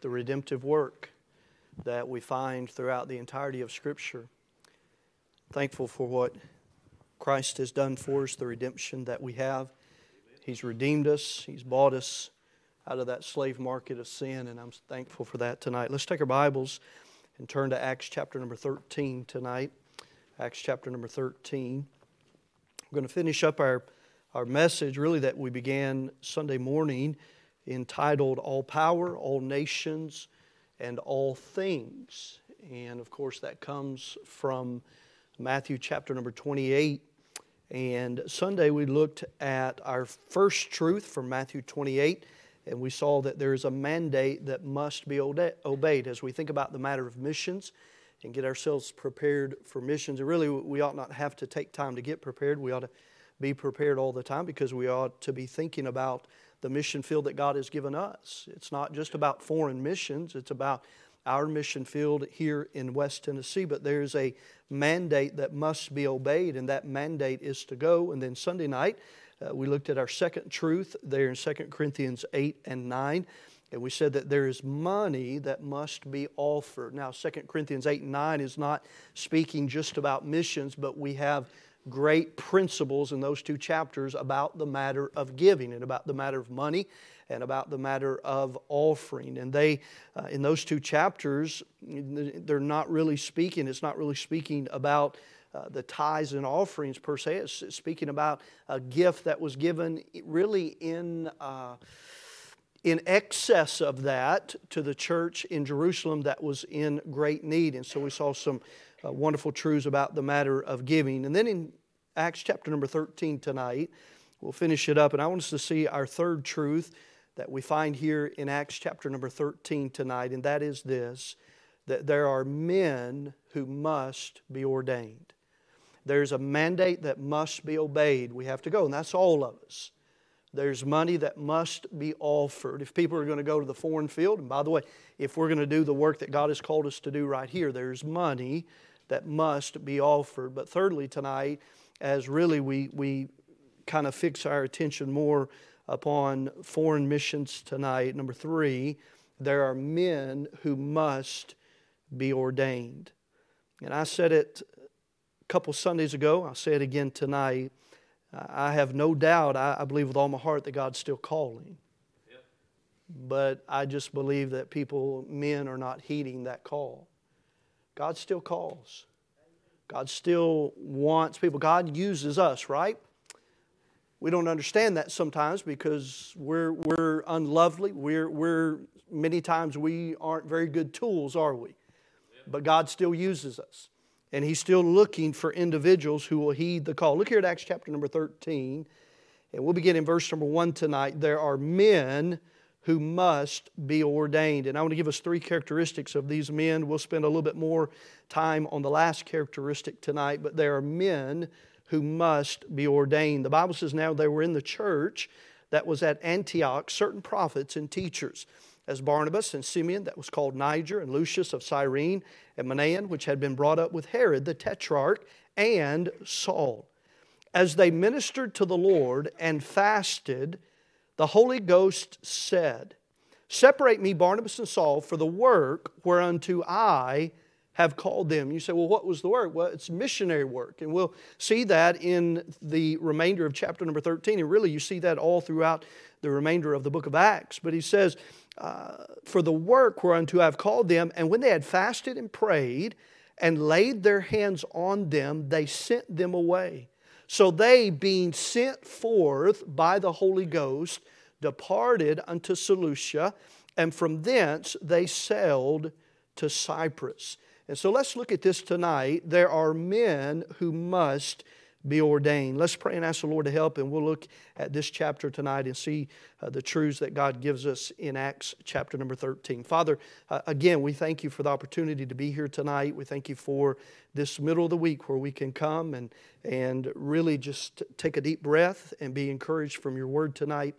the redemptive work that we find throughout the entirety of Scripture. Thankful for what Christ has done for us, the redemption that we have. He's redeemed us, He's bought us out of that slave market of sin, and I'm thankful for that tonight. Let's take our Bibles and turn to Acts chapter number 13 tonight. Acts chapter number 13. We're going to finish up our, our message, really, that we began Sunday morning entitled All Power, All Nations, and All Things. And of course, that comes from Matthew chapter number 28. And Sunday we looked at our first truth from Matthew 28, and we saw that there is a mandate that must be obeyed as we think about the matter of missions and get ourselves prepared for missions. And really, we ought not have to take time to get prepared. We ought to be prepared all the time because we ought to be thinking about the mission field that God has given us. It's not just about foreign missions, it's about our mission field here in West Tennessee, but there's a mandate that must be obeyed, and that mandate is to go. And then Sunday night, uh, we looked at our second truth there in 2 Corinthians 8 and 9. And we said that there is money that must be offered. Now, 2 Corinthians 8 and 9 is not speaking just about missions, but we have great principles in those two chapters about the matter of giving and about the matter of money and about the matter of offering. And they, uh, in those two chapters, they're not really speaking, it's not really speaking about uh, the tithes and offerings per se. It's speaking about a gift that was given really in. Uh, in excess of that to the church in Jerusalem that was in great need. And so we saw some uh, wonderful truths about the matter of giving. And then in Acts chapter number 13 tonight, we'll finish it up. And I want us to see our third truth that we find here in Acts chapter number 13 tonight, and that is this that there are men who must be ordained. There's a mandate that must be obeyed. We have to go, and that's all of us. There's money that must be offered. If people are going to go to the foreign field, and by the way, if we're going to do the work that God has called us to do right here, there's money that must be offered. But thirdly, tonight, as really we, we kind of fix our attention more upon foreign missions tonight, number three, there are men who must be ordained. And I said it a couple Sundays ago, I'll say it again tonight. I have no doubt, I, believe with all my heart that God's still calling. But I just believe that people, men, are not heeding that call. God still calls. God still wants people. God uses us, right? We don't understand that sometimes because we're, we're unlovely. We're, we're, many times we aren't very good tools, are we? But God still uses us. And He's still looking for individuals who will heed the call. Look here at Acts chapter number 13. And we'll begin in verse number 1 tonight. There are men who must be ordained. And I want to give us three characteristics of these men. We'll spend a little bit more time on the last characteristic tonight, but there are men who must be ordained. The Bible says now they were in the church that was at Antioch, certain prophets and teachers, as Barnabas and Simeon, that was called Niger, and Lucius of Cyrene, and Manaen, which had been brought up with Herod the tetrarch, and Saul. As they ministered to the Lord and fasted, the Holy Ghost said, Separate me, Barnabas and Saul, for the work whereunto I have called them. You say, well, what was the work? Well, it's missionary work. And we'll see that in the remainder of chapter number 13. And really, you see that all throughout the remainder of the book of Acts. But he says, uh, For the work whereunto I have called them, and when they had fasted and prayed and laid their hands on them, they sent them away. So they, being sent forth by the Holy Ghost, departed unto Seleucia, and from thence they sailed to Cyprus. And so let's look at this tonight. There are men who must be ordained. Let's pray and ask the Lord to help, and we'll look at this chapter tonight and see uh, the truths that God gives us in Acts chapter number 13. Father, uh, again, we thank you for the opportunity to be here tonight. We thank you for this middle of the week where we can come and, and really just take a deep breath and be encouraged from your word tonight.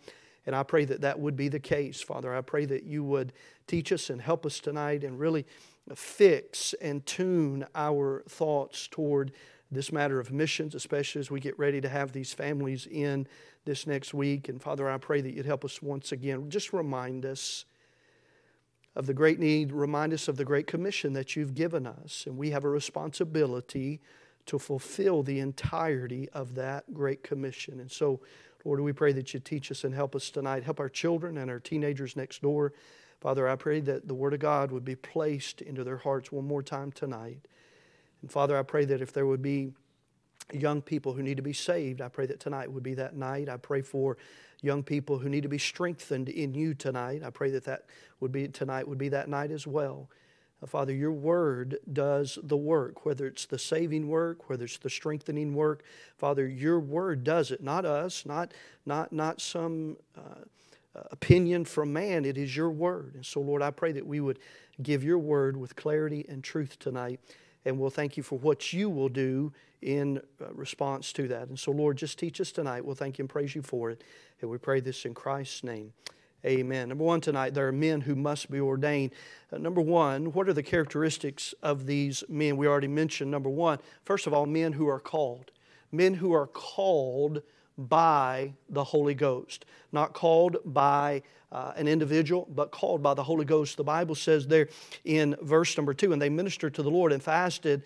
And I pray that that would be the case, Father. I pray that you would teach us and help us tonight and really fix and tune our thoughts toward this matter of missions, especially as we get ready to have these families in this next week. And Father, I pray that you'd help us once again. Just remind us of the great need, remind us of the great commission that you've given us. And we have a responsibility to fulfill the entirety of that great commission. And so, Lord, we pray that you teach us and help us tonight. Help our children and our teenagers next door. Father, I pray that the Word of God would be placed into their hearts one more time tonight. And Father, I pray that if there would be young people who need to be saved, I pray that tonight would be that night. I pray for young people who need to be strengthened in you tonight. I pray that that would be tonight would be that night as well. Uh, Father, your word does the work, whether it's the saving work, whether it's the strengthening work. Father, your word does it, not us, not, not, not some uh, opinion from man. It is your word. And so, Lord, I pray that we would give your word with clarity and truth tonight. And we'll thank you for what you will do in uh, response to that. And so, Lord, just teach us tonight. We'll thank you and praise you for it. And we pray this in Christ's name. Amen. Number one, tonight, there are men who must be ordained. Uh, number one, what are the characteristics of these men? We already mentioned number one. First of all, men who are called. Men who are called by the Holy Ghost. Not called by uh, an individual, but called by the Holy Ghost. The Bible says there in verse number two, and they ministered to the Lord and fasted,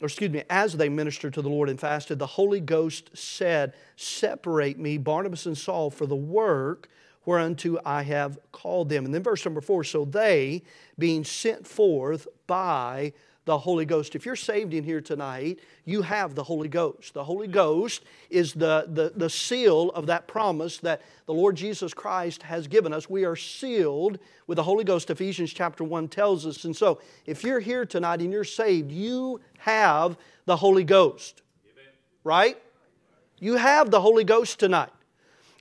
or excuse me, as they ministered to the Lord and fasted, the Holy Ghost said, Separate me, Barnabas and Saul, for the work whereunto I have called them. And then verse number four so they, being sent forth by the Holy Ghost. If you're saved in here tonight, you have the Holy Ghost. The Holy Ghost is the, the, the seal of that promise that the Lord Jesus Christ has given us. We are sealed with the Holy Ghost, Ephesians chapter 1 tells us. And so, if you're here tonight and you're saved, you have the Holy Ghost. Right? You have the Holy Ghost tonight.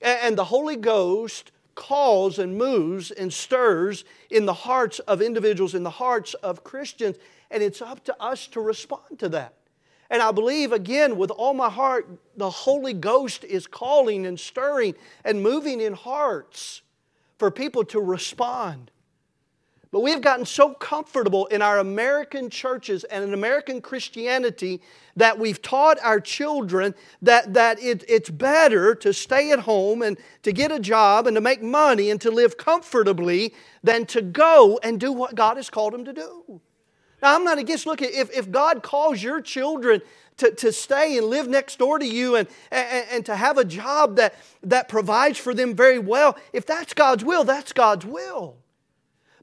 And the Holy Ghost calls and moves and stirs in the hearts of individuals, in the hearts of Christians, and it's up to us to respond to that. And I believe, again, with all my heart, the Holy Ghost is calling and stirring and moving in hearts for people to respond. But we've gotten so comfortable in our American churches and in American Christianity that we've taught our children that, that it, it's better to stay at home and to get a job and to make money and to live comfortably than to go and do what God has called them to do. Now, I'm not against, look, if, if God calls your children to, to stay and live next door to you and, and, and to have a job that, that provides for them very well, if that's God's will, that's God's will.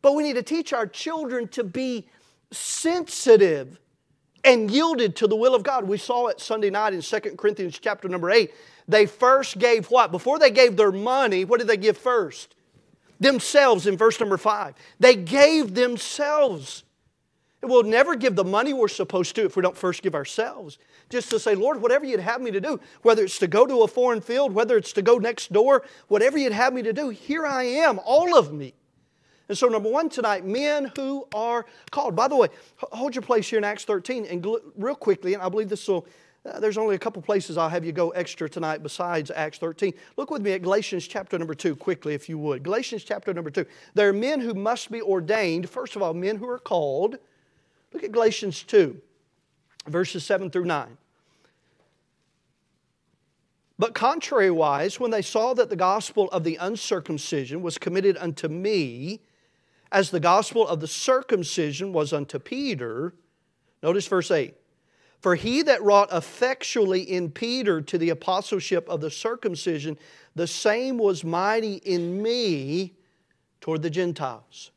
But we need to teach our children to be sensitive and yielded to the will of God. We saw it Sunday night in 2 Corinthians chapter number 8. They first gave what? Before they gave their money, what did they give first? Themselves in verse number 5. They gave themselves. We'll never give the money we're supposed to if we don't first give ourselves. Just to say, Lord, whatever you'd have me to do, whether it's to go to a foreign field, whether it's to go next door, whatever you'd have me to do, here I am, all of me. And so, number one tonight, men who are called. By the way, hold your place here in Acts 13 and real quickly, and I believe this will. Uh, there's only a couple places I'll have you go extra tonight besides Acts 13. Look with me at Galatians chapter number 2 quickly, if you would. Galatians chapter number 2. There are men who must be ordained. First of all, men who are called. Look at Galatians 2, verses 7 through 9. But contrariwise, when they saw that the gospel of the uncircumcision was committed unto me, as the gospel of the circumcision was unto Peter. Notice verse 8. For he that wrought effectually in Peter to the apostleship of the circumcision, the same was mighty in me toward the Gentiles.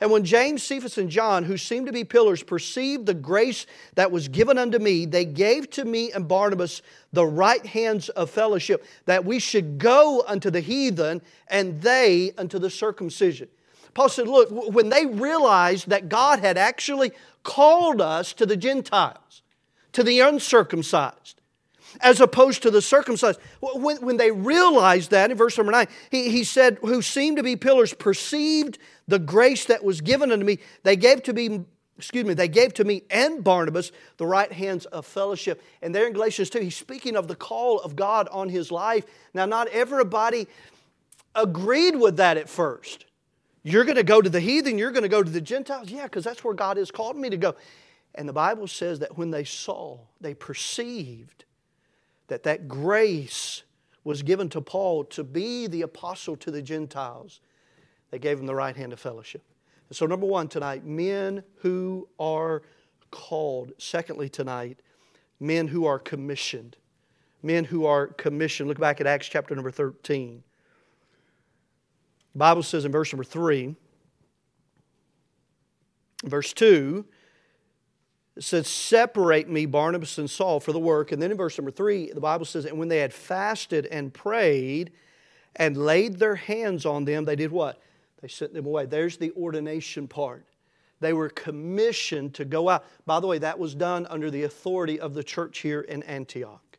And when James, Cephas, and John, who seemed to be pillars, perceived the grace that was given unto me, they gave to me and Barnabas the right hands of fellowship, that we should go unto the heathen, and they unto the circumcision. Paul said, Look, when they realized that God had actually called us to the Gentiles, to the uncircumcised, as opposed to the circumcised, when, when they realized that, in verse number 9, he, he said, Who seemed to be pillars perceived the grace that was given unto me. They gave to me excuse me, they gave to me and Barnabas the right hands of fellowship. And there in Galatians 2, he's speaking of the call of God on his life. Now, not everybody agreed with that at first. You're going to go to the heathen, you're going to go to the Gentiles? Yeah, because that's where God has called me to go. And the Bible says that when they saw, they perceived that that grace was given to Paul to be the apostle to the Gentiles, they gave him the right hand of fellowship. So, number one tonight, men who are called. Secondly, tonight, men who are commissioned. Men who are commissioned. Look back at Acts chapter number 13. The Bible says in verse number 3, verse 2, it says, Separate me, Barnabas and Saul, for the work. And then in verse number 3, the Bible says, And when they had fasted and prayed and laid their hands on them, they did what? They sent them away. There's the ordination part. They were commissioned to go out. By the way, that was done under the authority of the church here in Antioch.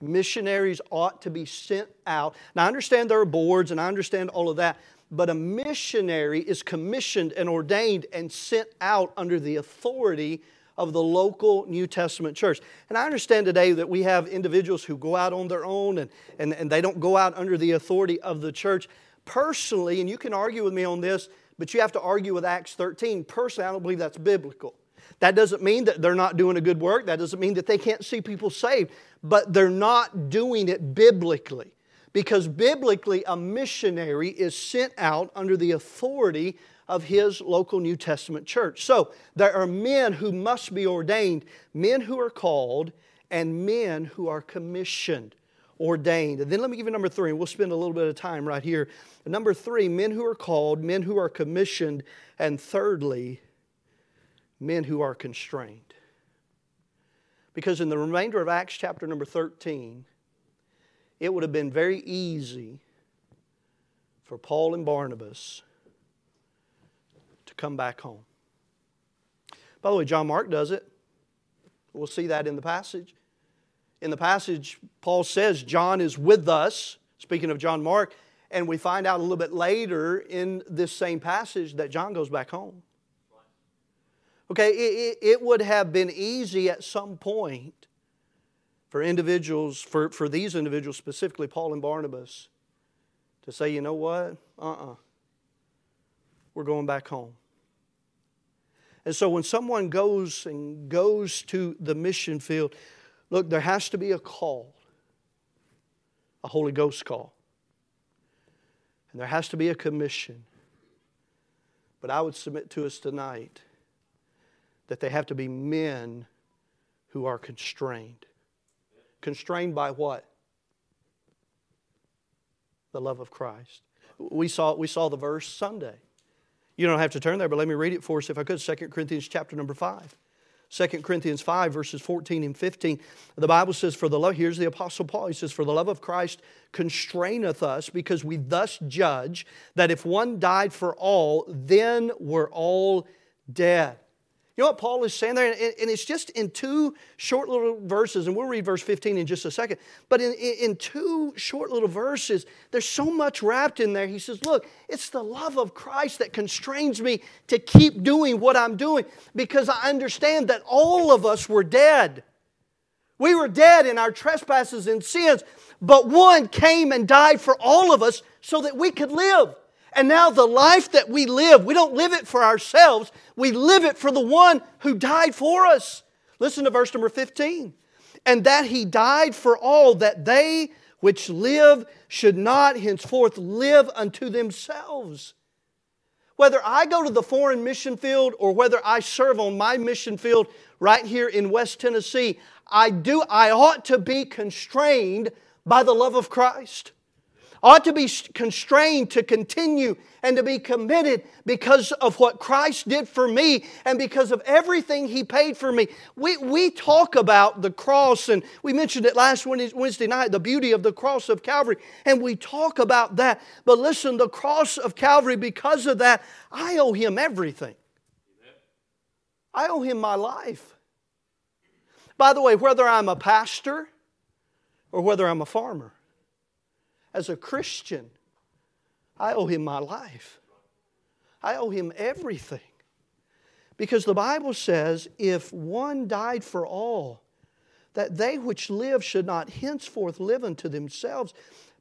Missionaries ought to be sent out. Now, I understand there are boards and I understand all of that, but a missionary is commissioned and ordained and sent out under the authority of the local New Testament church. And I understand today that we have individuals who go out on their own and, and, and they don't go out under the authority of the church. Personally, and you can argue with me on this, but you have to argue with Acts 13. Personally, I don't believe that's biblical. That doesn't mean that they're not doing a good work. That doesn't mean that they can't see people saved. But they're not doing it biblically. Because biblically, a missionary is sent out under the authority of his local New Testament church. So there are men who must be ordained, men who are called, and men who are commissioned, ordained. And then let me give you number three, and we'll spend a little bit of time right here. Number three, men who are called, men who are commissioned, and thirdly, men who are constrained. Because in the remainder of Acts chapter number 13, it would have been very easy for Paul and Barnabas to come back home. By the way, John Mark does it. We'll see that in the passage. In the passage, Paul says John is with us, speaking of John Mark, and we find out a little bit later in this same passage that John goes back home. Okay, it, it, would have been easy at some point for individuals, for, for these individuals, specifically Paul and Barnabas, to say, you know what? Uh uh-uh. uh. we are going back home. And so when someone goes and goes to the mission field, look, there has to be a call, a Holy Ghost call. And there has to be a commission. But I would submit to us tonight that they have to be men who are constrained. Constrained by what? The love of Christ. We saw, we saw the verse Sunday. You don't have to turn there, but let me read it for us if I could. 2 Corinthians chapter number 5. 2 Corinthians 5, verses 14 and 15. The Bible says, For the love, here's the Apostle Paul. He says, For the love of Christ constraineth us, because we thus judge that if one died for all, then we're all dead. You know what Paul is saying there? And it's just in two short little verses, and we'll read verse 15 in just a second. But in, in two short little verses, there's so much wrapped in there. He says, Look, it's the love of Christ that constrains me to keep doing what I'm doing because I understand that all of us were dead. We were dead in our trespasses and sins, but one came and died for all of us so that we could live. And now the life that we live, we don't live it for ourselves, we live it for the one who died for us. Listen to verse number 15. And that he died for all, that they which live should not henceforth live unto themselves. Whether I go to the foreign mission field or whether I serve on my mission field right here in West Tennessee, I do I ought to be constrained by the love of Christ ought to be constrained to continue and to be committed because of what Christ did for me and because of everything He paid for me. We, we talk about the cross, and we mentioned it last Wednesday night the beauty of the cross of Calvary, and we talk about that. But listen, the cross of Calvary, because of that, I owe Him everything. I owe Him my life. By the way, whether I'm a pastor or whether I'm a farmer, as a Christian, I owe him my life. I owe him everything. Because the Bible says, if one died for all, that they which live should not henceforth live unto themselves,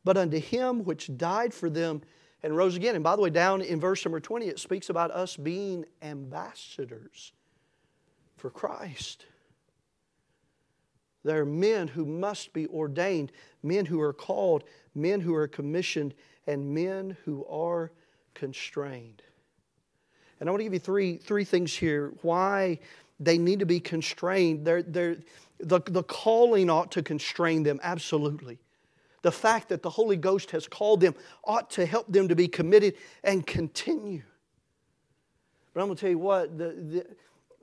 but unto him which died for them and rose again. And by the way, down in verse number 20, it speaks about us being ambassadors for Christ. There are men who must be ordained, men who are called, men who are commissioned, and men who are constrained. And I want to give you three, three things here why they need to be constrained. They're, they're, the, the calling ought to constrain them, absolutely. The fact that the Holy Ghost has called them ought to help them to be committed and continue. But I'm going to tell you what, the, the,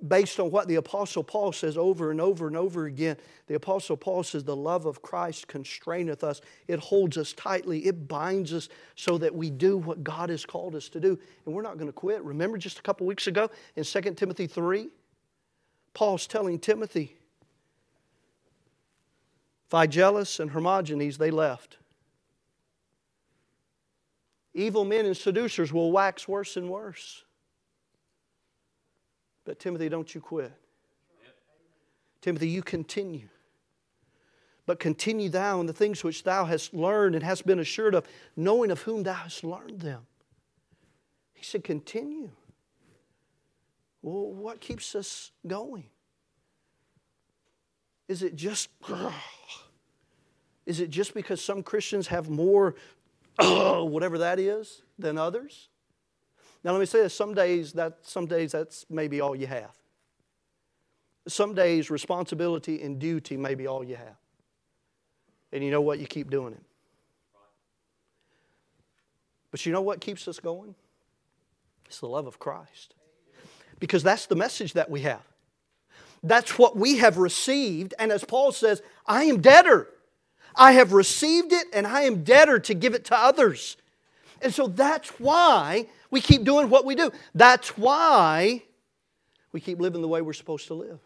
based on what the Apostle Paul says over and over and over again, the Apostle Paul says, The love of Christ constraineth us. It holds us tightly, it binds us so that we do what God has called us to do. And we're not going to quit. Remember just a couple weeks ago in 2 Timothy 3? Paul's telling Timothy, Phygellus and Hermogenes, they left. Evil men and seducers will wax worse and worse. But Timothy, don't you quit. Timothy, you continue. But continue thou in the things which thou hast learned and hast been assured of, knowing of whom thou hast learned them. He said, continue. Well, what keeps us going? Is it just is it just because some Christians have more whatever that is than others? Now let me say this, some days that some days that's maybe all you have. Some days responsibility and duty may be all you have. And you know what? You keep doing it. But you know what keeps us going? It's the love of Christ. Because that's the message that we have. That's what we have received. And as Paul says, I am debtor. I have received it and I am debtor to give it to others. And so that's why we keep doing what we do. That's why we keep living the way we're supposed to live.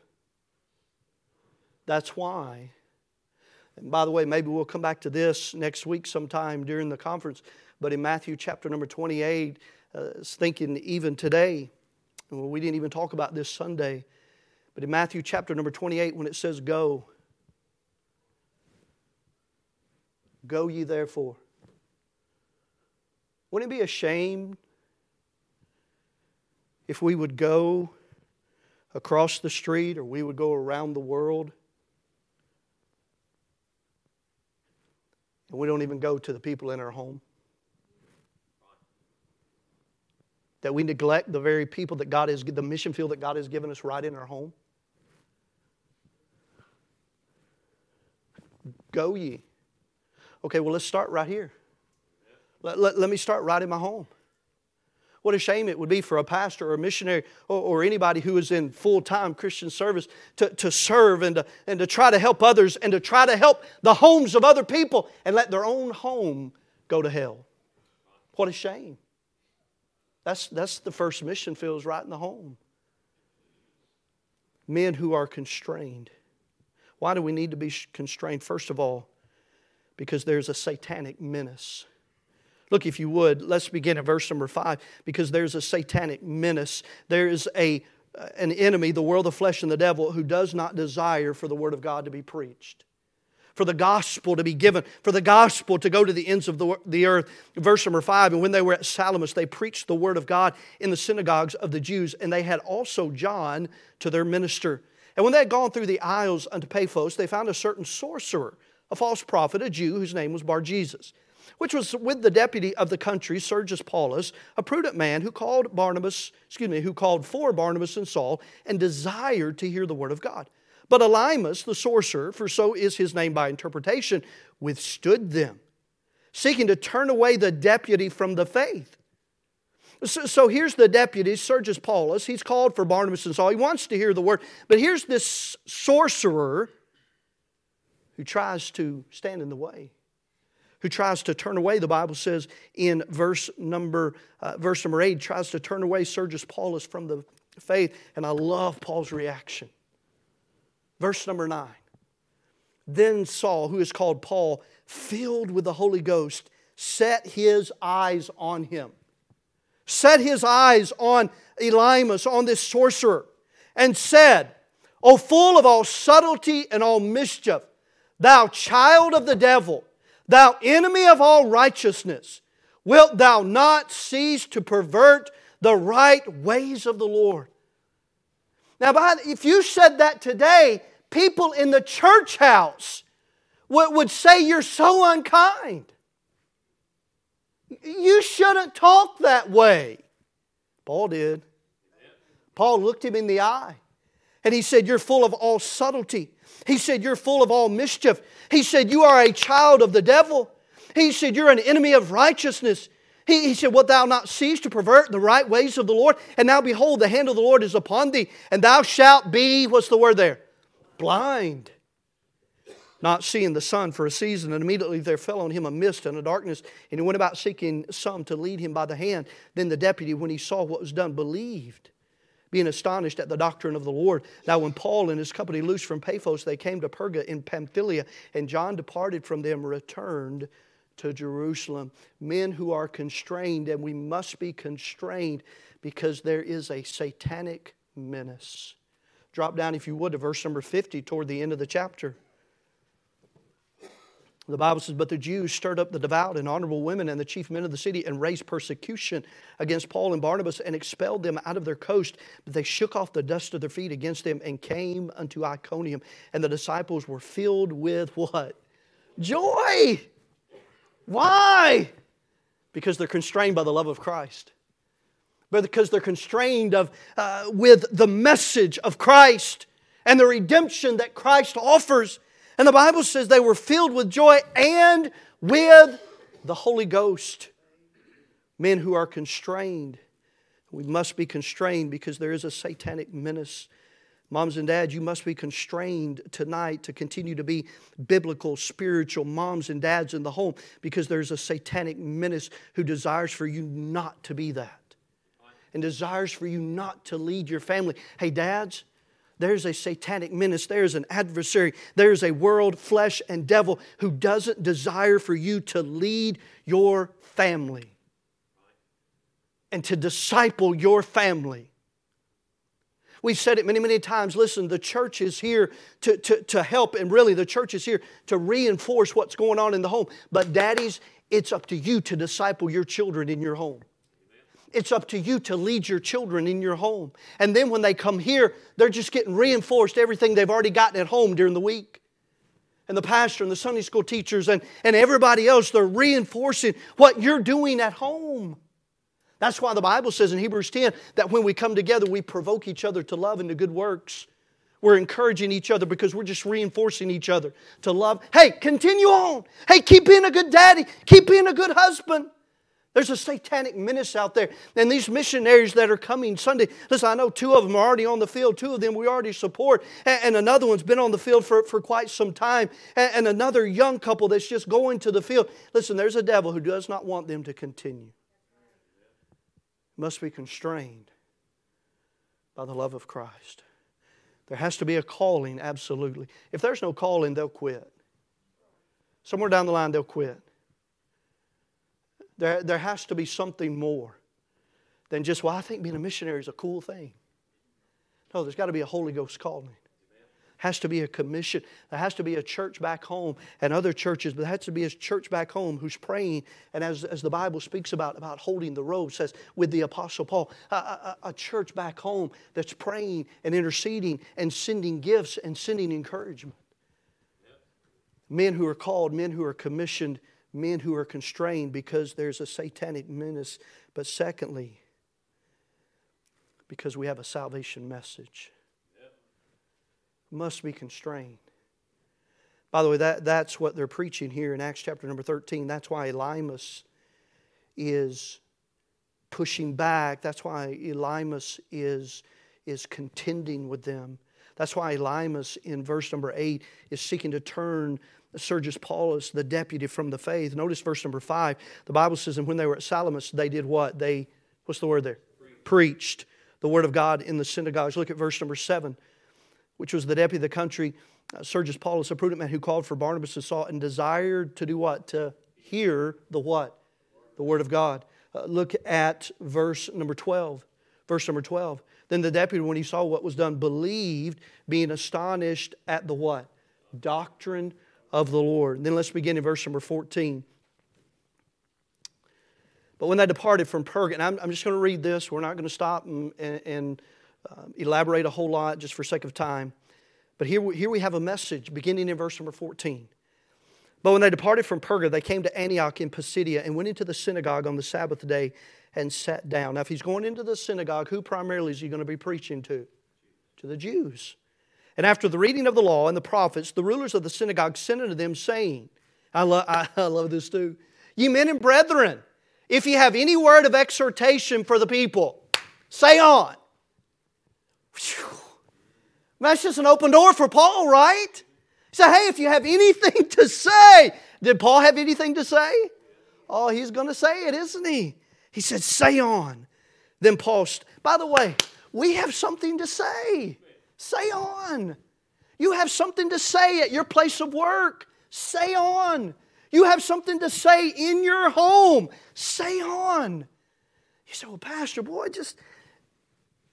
That's why. And by the way, maybe we'll come back to this next week sometime during the conference. But in Matthew chapter number 28, uh, thinking even today, well, we didn't even talk about this Sunday, but in Matthew chapter number 28, when it says go, go ye therefore. Wouldn't it be a shame if we would go across the street or we would go around the world and we don't even go to the people in our home? That we neglect the very people that God has, the mission field that God has given us right in our home? Go ye. Okay, well, let's start right here. Let, let, let me start right in my home. What a shame it would be for a pastor or a missionary or, or anybody who is in full time Christian service to, to serve and to, and to try to help others and to try to help the homes of other people and let their own home go to hell. What a shame. That's, that's the first mission field is right in the home. Men who are constrained. Why do we need to be constrained? First of all, because there's a satanic menace Look, if you would, let's begin at verse number five because there's a satanic menace. There is a, uh, an enemy, the world, the flesh, and the devil, who does not desire for the word of God to be preached, for the gospel to be given, for the gospel to go to the ends of the, the earth. Verse number five And when they were at Salamis, they preached the word of God in the synagogues of the Jews, and they had also John to their minister. And when they had gone through the isles unto Paphos, they found a certain sorcerer, a false prophet, a Jew, whose name was Bar Jesus which was with the deputy of the country, Sergius Paulus, a prudent man who called Barnabas, excuse me, who called for Barnabas and Saul and desired to hear the word of God. But Elymas, the sorcerer, for so is his name by interpretation, withstood them, seeking to turn away the deputy from the faith. So, so, here's the deputy, Sergius Paulus. He's called for Barnabas and Saul. He wants to hear the word. But here's this sorcerer who tries to stand in the way who tries to turn away, the Bible says in verse number, uh, verse number 8, tries to turn away Sergius Paulus from the faith. And I love Paul's reaction. Verse number 9. Then Saul, who is called Paul, filled with the Holy Ghost, set his eyes on him. Set his eyes on Elymas, on this sorcerer, and said, O full of all subtlety and all mischief, thou child of the devil, Thou enemy of all righteousness, wilt thou not cease to pervert the right ways of the Lord? Now, if you said that today, people in the church house would say you're so unkind. You shouldn't talk that way. Paul did. Paul looked him in the eye and he said, You're full of all subtlety. He said, You're full of all mischief. He said, You are a child of the devil. He said, You're an enemy of righteousness. He, he said, Wilt thou not cease to pervert the right ways of the Lord? And now behold, the hand of the Lord is upon thee, and thou shalt be, what's the word there? Blind. Not seeing the sun for a season, and immediately there fell on him a mist and a darkness, and he went about seeking some to lead him by the hand. Then the deputy, when he saw what was done, believed being astonished at the doctrine of the Lord. Now, when Paul and his company loosed from Paphos, they came to Perga in Pamphylia, and John departed from them, returned to Jerusalem. Men who are constrained, and we must be constrained because there is a satanic menace. Drop down, if you would, to verse number 50 toward the end of the chapter. The Bible says, But the Jews stirred up the devout and honorable women and the chief men of the city and raised persecution against Paul and Barnabas and expelled them out of their coast. But they shook off the dust of their feet against them and came unto Iconium. And the disciples were filled with what? Joy! Why? Because they're constrained by the love of Christ. But because they're constrained of, uh, with the message of Christ and the redemption that Christ offers. And the Bible says they were filled with joy and with the Holy Ghost. Men who are constrained. We must be constrained because there is a satanic menace Moms and dads, you must be constrained tonight to continue to be biblical, spiritual moms and dads in the home because there's a satanic menace who desires for you not to be that and desires for you not to lead your family. Hey, dads, there's a satanic menace, there's an adversary, there's a world, flesh, and devil who doesn't desire for you to lead your family and to disciple your family. We've said it many, many times. Listen, the church is here to, to, to help, and really, the church is here to reinforce what's going on in the home. But, daddies, it's up to you to disciple your children in your home. It's up to you to lead your children in your home. And then when they come here, they're just getting reinforced everything they've already gotten at home during the week. And the pastor and the Sunday school teachers and, and everybody else, they're reinforcing what you're doing at home. That's why the Bible says in Hebrews 10 that when we come together, we provoke each other to love and to good works. We're encouraging each other because we're just reinforcing each other to love. Hey, continue on. Hey, keep being a good daddy. Keep being a good husband. There's a satanic menace out there. And these missionaries that are coming Sunday, listen, I know two of them are already on the field. Two of them we already support. And, another one's been on the field for, for quite some time. and another young couple that's just going to the field. Listen, there's a devil who does not want them to continue must be constrained by the love of Christ. There has to be a calling, absolutely. If there's no calling, they'll quit. Somewhere down the line, they'll quit. There, there has to be something more than just, well, I think being a missionary is a cool thing. No, there's got to be a Holy Ghost calling has to be a commission. There has to be a church back home and other churches, but there has to be a church back home who's praying. And as, as the Bible speaks about, about holding the robe, says with the Apostle Paul, a, a, a church back home that's praying and interceding and sending gifts and sending encouragement. Men who are called, men who are commissioned, men who are constrained because there's a satanic menace. But secondly, because we have a salvation message must be constrained. By the way, that, that's what they're preaching here in Acts chapter number 13. That's why Elymas is pushing back. That's why Elymas is, is contending with them. That's why Elymas in verse number 8 is seeking to turn Sergius Paulus, the deputy from the faith. Notice verse number 5. The Bible says, And when they were at Salamis, they did what? They, what's the word there? Preached. Preached the word of God in the synagogues. Look at verse number 7 which was the deputy of the country, uh, Sergius Paulus, a prudent man who called for Barnabas and Saul and desired to do what? To hear the what? The word of God. Uh, look at verse number 12. Verse number 12. Then the deputy, when he saw what was done, believed, being astonished at the what? Doctrine of the Lord. And then let's begin in verse number 14. But when they departed from Perga, and I'm, I'm just going to read this, we're not going to stop and, and, and uh, elaborate a whole lot just for sake of time. But here, here we have a message beginning in verse number 14. But when they departed from Perga, they came to Antioch in Pisidia and went into the synagogue on the Sabbath day and sat down. Now, if he's going into the synagogue, who primarily is he going to be preaching to? To the Jews. And after the reading of the law and the prophets, the rulers of the synagogue sent unto them, saying, I, lo- I love this too. Ye men and brethren, if ye have any word of exhortation for the people, say on. Whew. That's just an open door for Paul, right? He said, hey, if you have anything to say, did Paul have anything to say? Oh, he's going to say it, isn't he? He said, say on. Then Paul, st- by the way, we have something to say. Say on. You have something to say at your place of work. Say on. You have something to say in your home. Say on. You say, well, Pastor, boy, just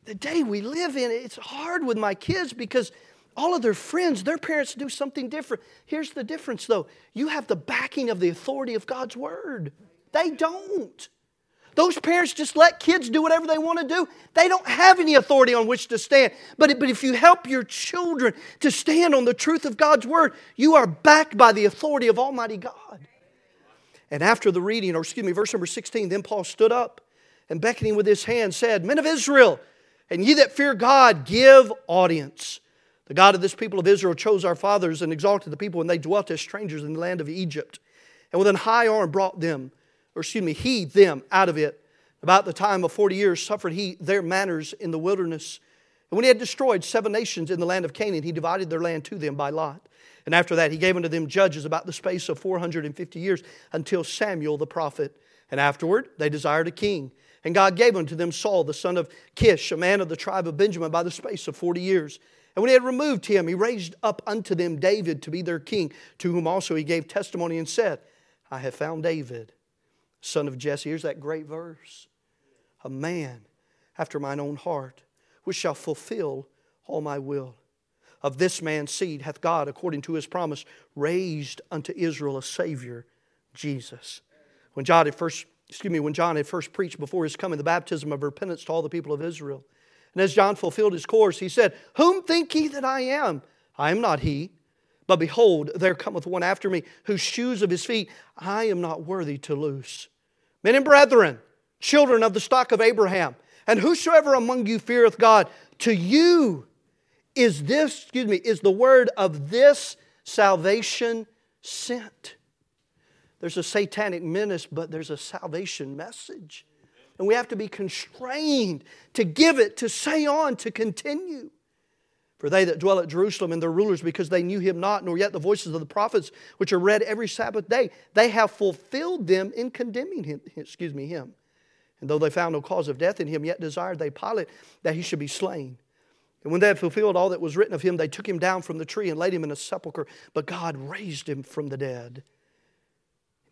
the day we live in, it's hard with my kids because all of their friends, their parents do something different. Here's the difference, though you have the backing of the authority of God's word. They don't. Those parents just let kids do whatever they want to do. They don't have any authority on which to stand. But, but if you help your children to stand on the truth of God's word, you are backed by the authority of Almighty God. And after the reading, or excuse me, verse number 16, then Paul stood up and beckoning with his hand said, Men of Israel, and ye that fear God, give audience. The God of this people of Israel chose our fathers and exalted the people when they dwelt as strangers in the land of Egypt. And with an high arm brought them, or excuse me, he them out of it. About the time of 40 years suffered he their manners in the wilderness. And when he had destroyed seven nations in the land of Canaan, he divided their land to them by lot. And after that, he gave unto them judges about the space of 450 years until Samuel the prophet. And afterward, they desired a king. And God gave unto them Saul, the son of Kish, a man of the tribe of Benjamin, by the space of 40 years. And when he had removed him, he raised up unto them David to be their king, to whom also he gave testimony and said, I have found David, son of Jesse. Here's that great verse a man after mine own heart, which shall fulfill all my will. Of this man's seed hath God, according to his promise, raised unto Israel a Savior, Jesus. When John had first excuse me, when John had first preached before his coming the baptism of repentance to all the people of Israel. And as John fulfilled his course, he said, Whom think ye that I am? I am not he. But behold, there cometh one after me, whose shoes of his feet I am not worthy to loose. Men and brethren, children of the stock of Abraham, and whosoever among you feareth God, to you is this, excuse me, is the word of this salvation sent. There's a satanic menace, but there's a salvation message. And we have to be constrained to give it, to say on, to continue. For they that dwell at Jerusalem and their rulers, because they knew him not, nor yet the voices of the prophets, which are read every Sabbath day, they have fulfilled them in condemning him, excuse me, him. And though they found no cause of death in him, yet desired they Pilate that he should be slain. And when they had fulfilled all that was written of him, they took him down from the tree and laid him in a sepulchre. But God raised him from the dead.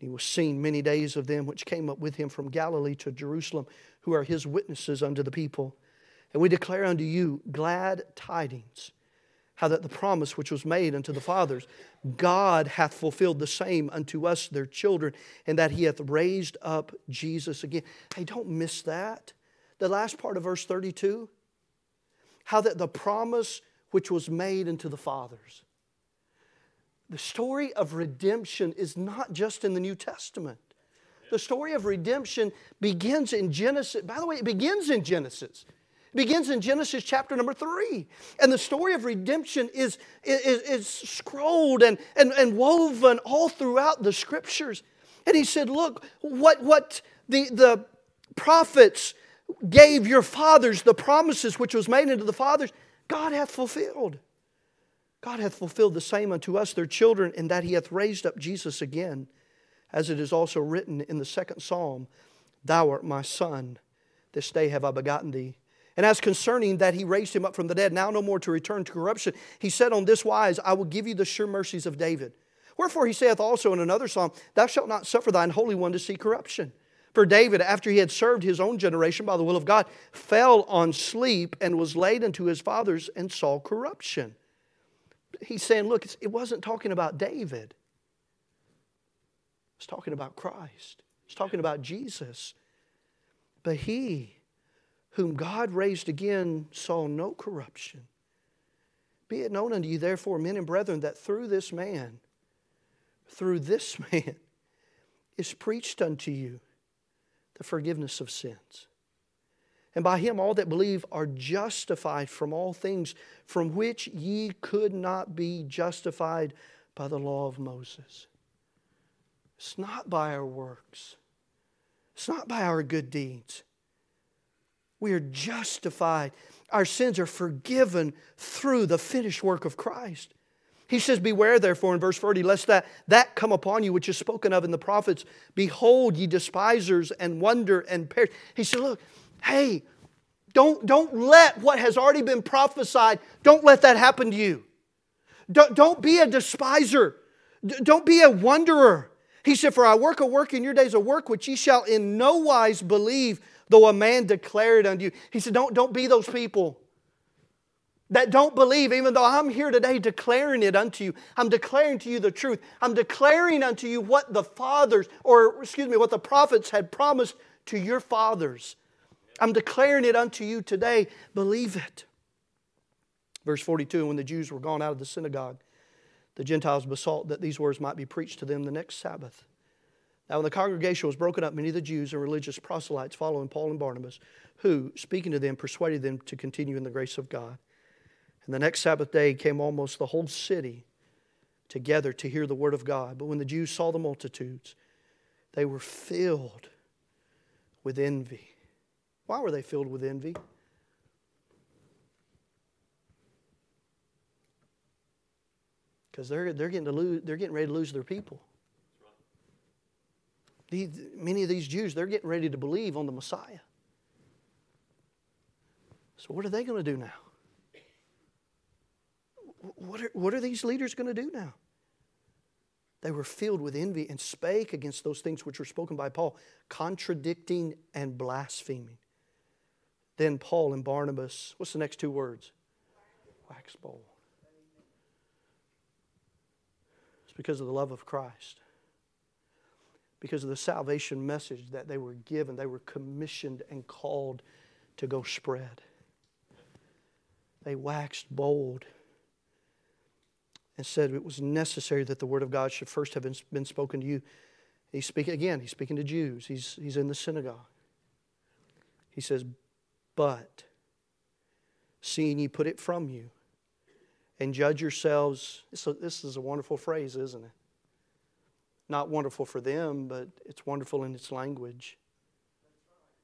And he was seen many days of them which came up with him from Galilee to Jerusalem, who are his witnesses unto the people. And we declare unto you glad tidings, how that the promise which was made unto the fathers, God hath fulfilled the same unto us, their children, and that he hath raised up Jesus again. Hey, don't miss that. The last part of verse 32 how that the promise which was made unto the fathers the story of redemption is not just in the New Testament. The story of redemption begins in Genesis. By the way, it begins in Genesis. Begins in Genesis chapter number three. And the story of redemption is, is, is scrolled and, and, and woven all throughout the scriptures. And he said, Look, what, what the, the prophets gave your fathers, the promises which was made unto the fathers, God hath fulfilled. God hath fulfilled the same unto us, their children, in that he hath raised up Jesus again, as it is also written in the second psalm Thou art my son, this day have I begotten thee. And as concerning that he raised him up from the dead, now no more to return to corruption, he said on this wise, I will give you the sure mercies of David. Wherefore he saith also in another psalm, Thou shalt not suffer thine Holy One to see corruption. For David, after he had served his own generation by the will of God, fell on sleep and was laid unto his fathers and saw corruption he's saying, look, it wasn't talking about David. It's talking about Christ. It's talking about Jesus. But he, whom God raised again, saw no corruption. Be it known unto you, therefore, men and brethren, that through this man, through this man, is preached unto you the forgiveness of sins. And by him all that believe are justified from all things from which ye could not be justified by the law of Moses. It's not by our works, it's not by our good deeds. We are justified. Our sins are forgiven through the finished work of Christ. He says, Beware therefore in verse 40, lest that, that come upon you which is spoken of in the prophets. Behold, ye despisers, and wonder and perish. He said, Look, hey, don't, don't let what has already been prophesied, don't let that happen to you. Don't, don't be a despiser. Don't be a wanderer. He said, For I work a work in your days, a work which ye shall in no wise believe, though a man declare it unto you. He said, Don't, don't be those people that don't believe, even though I'm here today declaring it unto you. I'm declaring to you the truth. I'm declaring unto you what the fathers, or excuse me, what the prophets had promised to your fathers. I'm declaring it unto you today. Believe it. Verse 42 When the Jews were gone out of the synagogue, the Gentiles besought that these words might be preached to them the next Sabbath. Now, when the congregation was broken up, many of the Jews and religious proselytes following Paul and Barnabas, who, speaking to them, persuaded them to continue in the grace of God. And the next Sabbath day came almost the whole city together to hear the word of God. But when the Jews saw the multitudes, they were filled with envy. Why were they filled with envy? because they're, they're, getting to lose, they're getting ready to lose their people. Many of these Jews, they're getting ready to believe on the Messiah. So, what are they going to do now? What are, what are these leaders going to do now? They were filled with envy and spake against those things which were spoken by Paul, contradicting and blaspheming. Then Paul and Barnabas, what's the next two words? Wax bold. It's because of the love of Christ, because of the salvation message that they were given, they were commissioned and called to go spread. They waxed bold and said it was necessary that the word of God should first have been, spoken to you. He's speaking again, he's speaking to Jews. He's, he's in the synagogue. He says, But seeing ye put it from you, and judge yourselves. So This is a wonderful phrase, isn't it? Not wonderful for them, but it's wonderful in its language.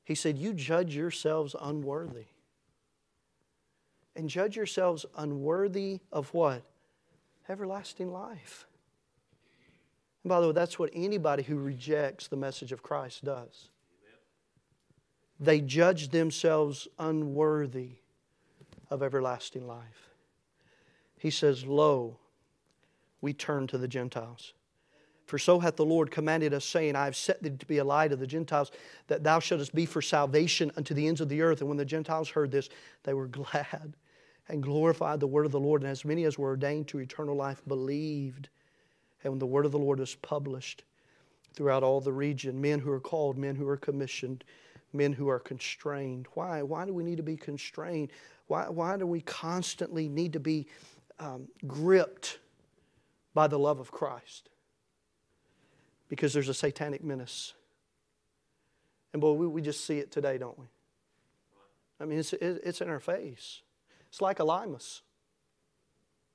He said, You judge yourselves unworthy. And judge yourselves unworthy of what? Everlasting life. And by the way, that's what anybody who rejects the message of Christ does. They judge themselves unworthy of everlasting life. He says, Lo, we turn to the Gentiles. For so hath the Lord commanded us, saying, I have set thee to be a light of the Gentiles, that thou shouldest be for salvation unto the ends of the earth. And when the Gentiles heard this, they were glad and glorified the word of the Lord. And as many as were ordained to eternal life believed. And when the word of the Lord was published throughout all the region, men who are called, men who are commissioned, men who are constrained. Why? Why do we need to be constrained? Why, why do we constantly need to be um, gripped by the love of Christ because there's a satanic menace. And boy, we, we just see it today, don't we? I mean, it's, it's in our face. It's like a limus,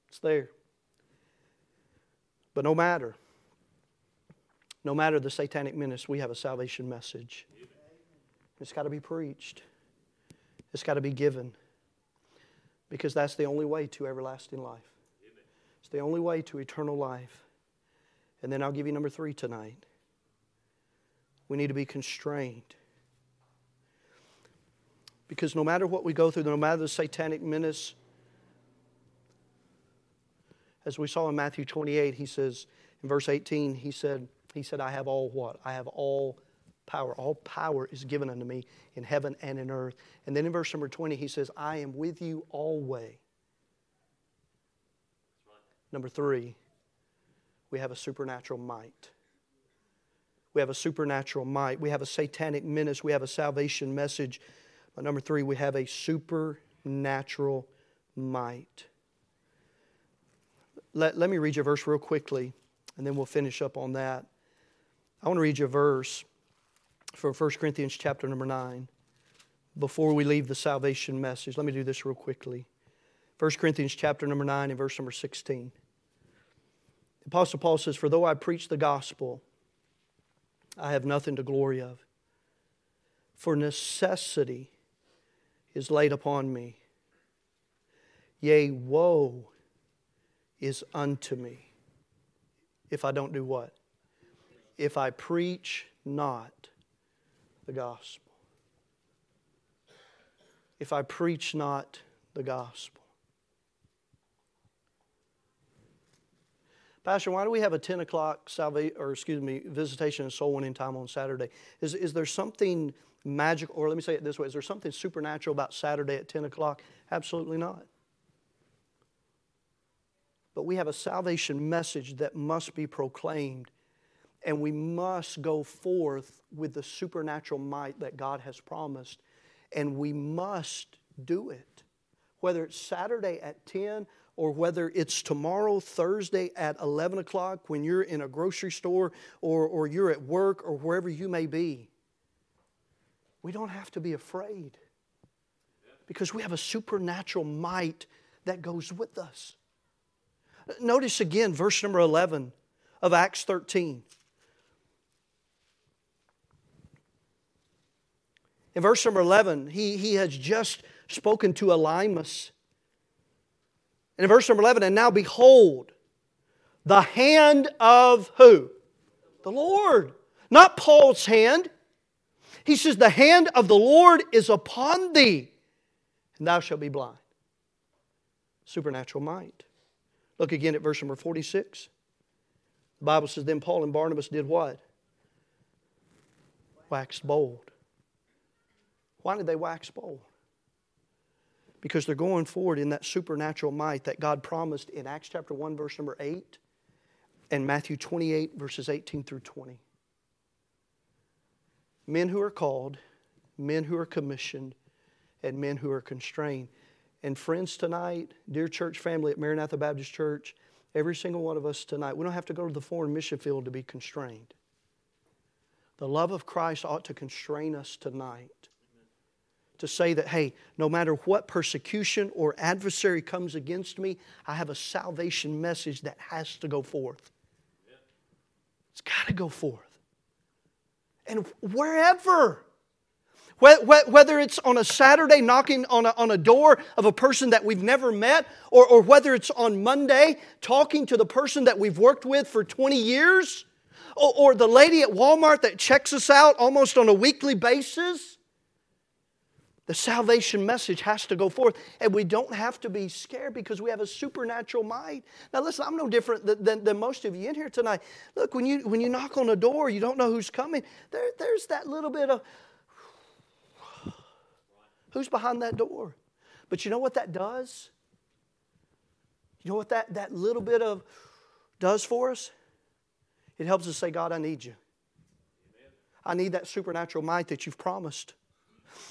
it's there. But no matter, no matter the satanic menace, we have a salvation message. It's got to be preached, it's got to be given because that's the only way to everlasting life. It's the only way to eternal life. And then I'll give you number three tonight. We need to be constrained. Because no matter what we go through, no matter the satanic menace, as we saw in Matthew 28, he says, in verse 18, he said, he said, I have all what? I have all power. All power is given unto me in heaven and in earth. And then in verse number 20, he says, I am with you always. Number three, we have a supernatural might. We have a supernatural might. We have a satanic menace. We have a salvation message. But number three, we have a supernatural might. Let, let me read you a verse real quickly, and then we'll finish up on that. I want to read you a verse for 1 Corinthians chapter number 9 before we leave the salvation message. Let me do this real quickly. 1 Corinthians chapter number 9 and verse number 16. Apostle Paul says, For though I preach the gospel, I have nothing to glory of. For necessity is laid upon me. Yea, woe is unto me if I don't do what? If I preach not the gospel. If I preach not the gospel. Pastor, why do we have a 10 o'clock salvation, or excuse me, visitation and soul winning time on Saturday? Is, is there something magical, or let me say it this way, is there something supernatural about Saturday at 10 o'clock? Absolutely not. But we have a salvation message that must be proclaimed, and we must go forth with the supernatural might that God has promised, and we must do it. Whether it's Saturday at 10 or whether it's tomorrow, Thursday at 11 o'clock when you're in a grocery store or, or you're at work or wherever you may be. We don't have to be afraid because we have a supernatural might that goes with us. Notice again verse number 11 of Acts 13. In verse number 11, he, he has just spoken to and in verse number 11, and now behold, the hand of who? The Lord. Not Paul's hand. He says, The hand of the Lord is upon thee, and thou shalt be blind. Supernatural might. Look again at verse number 46. The Bible says, Then Paul and Barnabas did what? Waxed bold. Why did they wax bold? Because they're going forward in that supernatural might that God promised in Acts chapter 1, verse number 8, and Matthew 28, verses 18 through 20. Men who are called, men who are commissioned, and men who are constrained. And friends, tonight, dear church family at Maranatha Baptist Church, every single one of us tonight, we don't have to go to the foreign mission field to be constrained. The love of Christ ought to constrain us tonight to say that, hey, no matter what persecution or adversary comes against me, I have a salvation message that has to go forth. It's got to go forth. And wherever, whether it's on a Saturday knocking on a, on a door of a person that we've never met, or, or whether it's on Monday talking to the person that we've worked with for 20 years, or, or the lady at Walmart that checks us out almost on a weekly basis, the salvation message has to go forth, and we don't have to be scared because we have a supernatural might. Now, listen, I'm no different than, than, than, most of you in here tonight. Look, when you, when you knock on a door, you don't know who's coming. There, there's that little bit of who's behind that door. But you know what that does? You know what that, that little bit of does for us? It helps us say, God, I need you. I need that supernatural might that you've promised.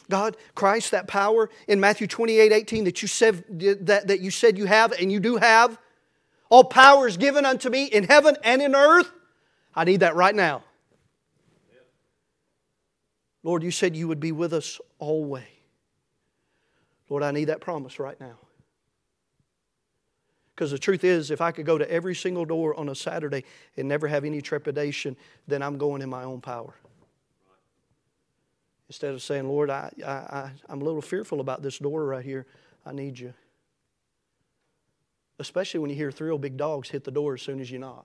God, Christ, that power in Matthew 28 18 that you said that, that you said you have and you do have. All power is given unto me in heaven and in earth. I need that right now. Lord, you said you would be with us always. Lord, I need that promise right now. Because the truth is, if I could go to every single door on a Saturday and never have any trepidation, then I'm going in my own power. Instead of saying, Lord, I, I, I, I'm a little fearful about this door right here. I need you. Especially when you hear three old big dogs hit the door as soon as you knock.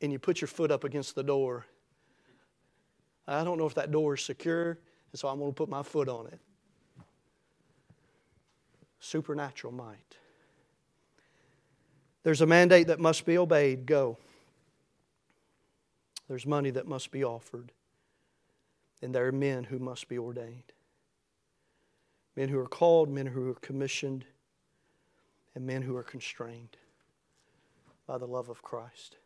And you put your foot up against the door. I don't know if that door is secure, and so I'm going to put my foot on it. Supernatural might. There's a mandate that must be obeyed. Go. There's money that must be offered. And there are men who must be ordained. Men who are called, men who are commissioned, and men who are constrained by the love of Christ.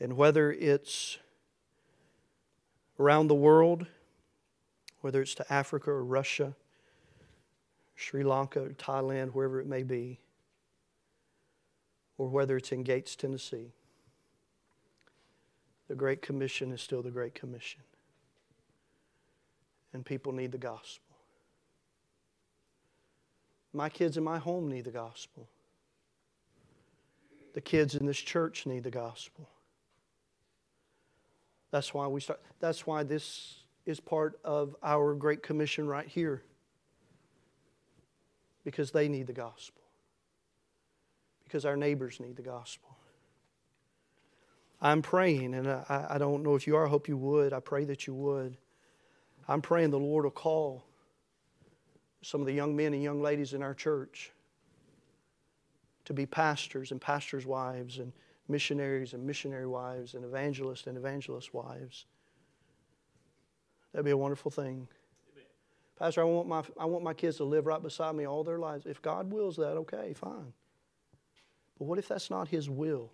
And whether it's around the world, whether it's to Africa or Russia, Sri Lanka or Thailand, wherever it may be, or whether it's in Gates, Tennessee, the Great Commission is still the Great Commission. And people need the gospel. My kids in my home need the gospel. The kids in this church need the gospel. That's why we start that's why this is part of our great commission right here. Because they need the gospel. Because our neighbors need the gospel. I'm praying, and I, I don't know if you are, I hope you would. I pray that you would. I'm praying the Lord will call some of the young men and young ladies in our church to be pastors and pastors' wives and missionaries and missionary wives and evangelists and evangelist wives. That'd be a wonderful thing. Amen. Pastor, I want, my, I want my kids to live right beside me all their lives. If God wills that, okay, fine. But what if that's not His will?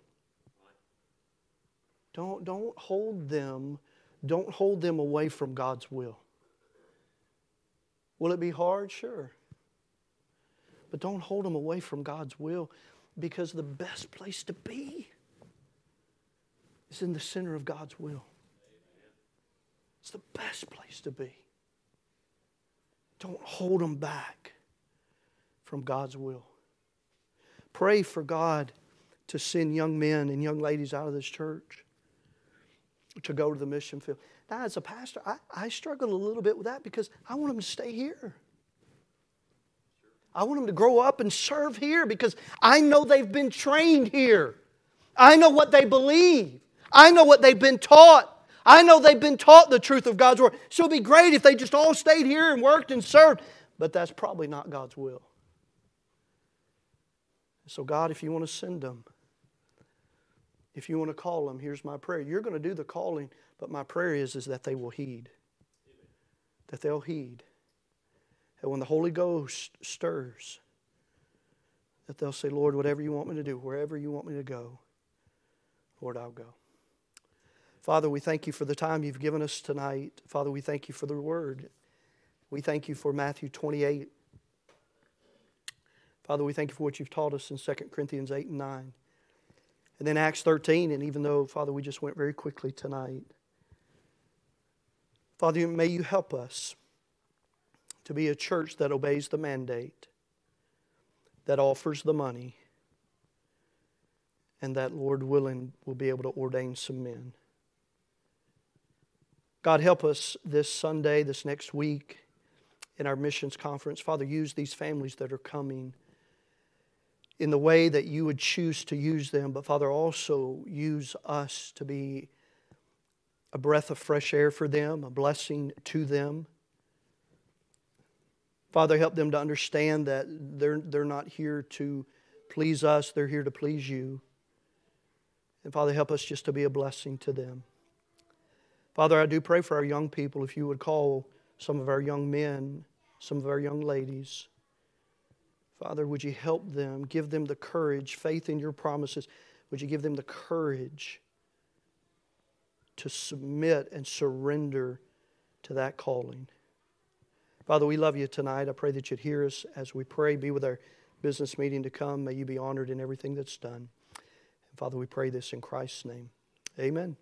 Don't, don't hold them, don't hold them away from God's will. Will it be hard? Sure. But don't hold them away from God's will because the best place to be is in the center of God's will. It's the best place to be. Don't hold them back from God's will. Pray for God to send young men and young ladies out of this church to go to the mission field. Now, as a pastor, I, I struggle a little bit with that because I want them to stay here. I want them to grow up and serve here because I know they've been trained here. I know what they believe. I know what they've been taught. I know they've been taught the truth of God's Word. So it'd be great if they just all stayed here and worked and served. But that's probably not God's will. So, God, if you want to send them, if you want to call them, here's my prayer. You're going to do the calling, but my prayer is, is that they will heed. That they'll heed. And when the Holy Ghost stirs, that they'll say, Lord, whatever you want me to do, wherever you want me to go, Lord, I'll go. Father, we thank you for the time you've given us tonight. Father, we thank you for the word. We thank you for Matthew 28. Father, we thank you for what you've taught us in 2 Corinthians 8 and 9. And then Acts 13, and even though, Father, we just went very quickly tonight, Father, may you help us to be a church that obeys the mandate, that offers the money, and that, Lord willing, will be able to ordain some men. God, help us this Sunday, this next week in our missions conference. Father, use these families that are coming in the way that you would choose to use them, but Father, also use us to be a breath of fresh air for them, a blessing to them. Father, help them to understand that they're, they're not here to please us, they're here to please you. And Father, help us just to be a blessing to them. Father, I do pray for our young people if you would call some of our young men, some of our young ladies. Father, would you help them, give them the courage, faith in your promises? Would you give them the courage to submit and surrender to that calling? Father, we love you tonight. I pray that you'd hear us as we pray. Be with our business meeting to come. May you be honored in everything that's done. And Father, we pray this in Christ's name. Amen.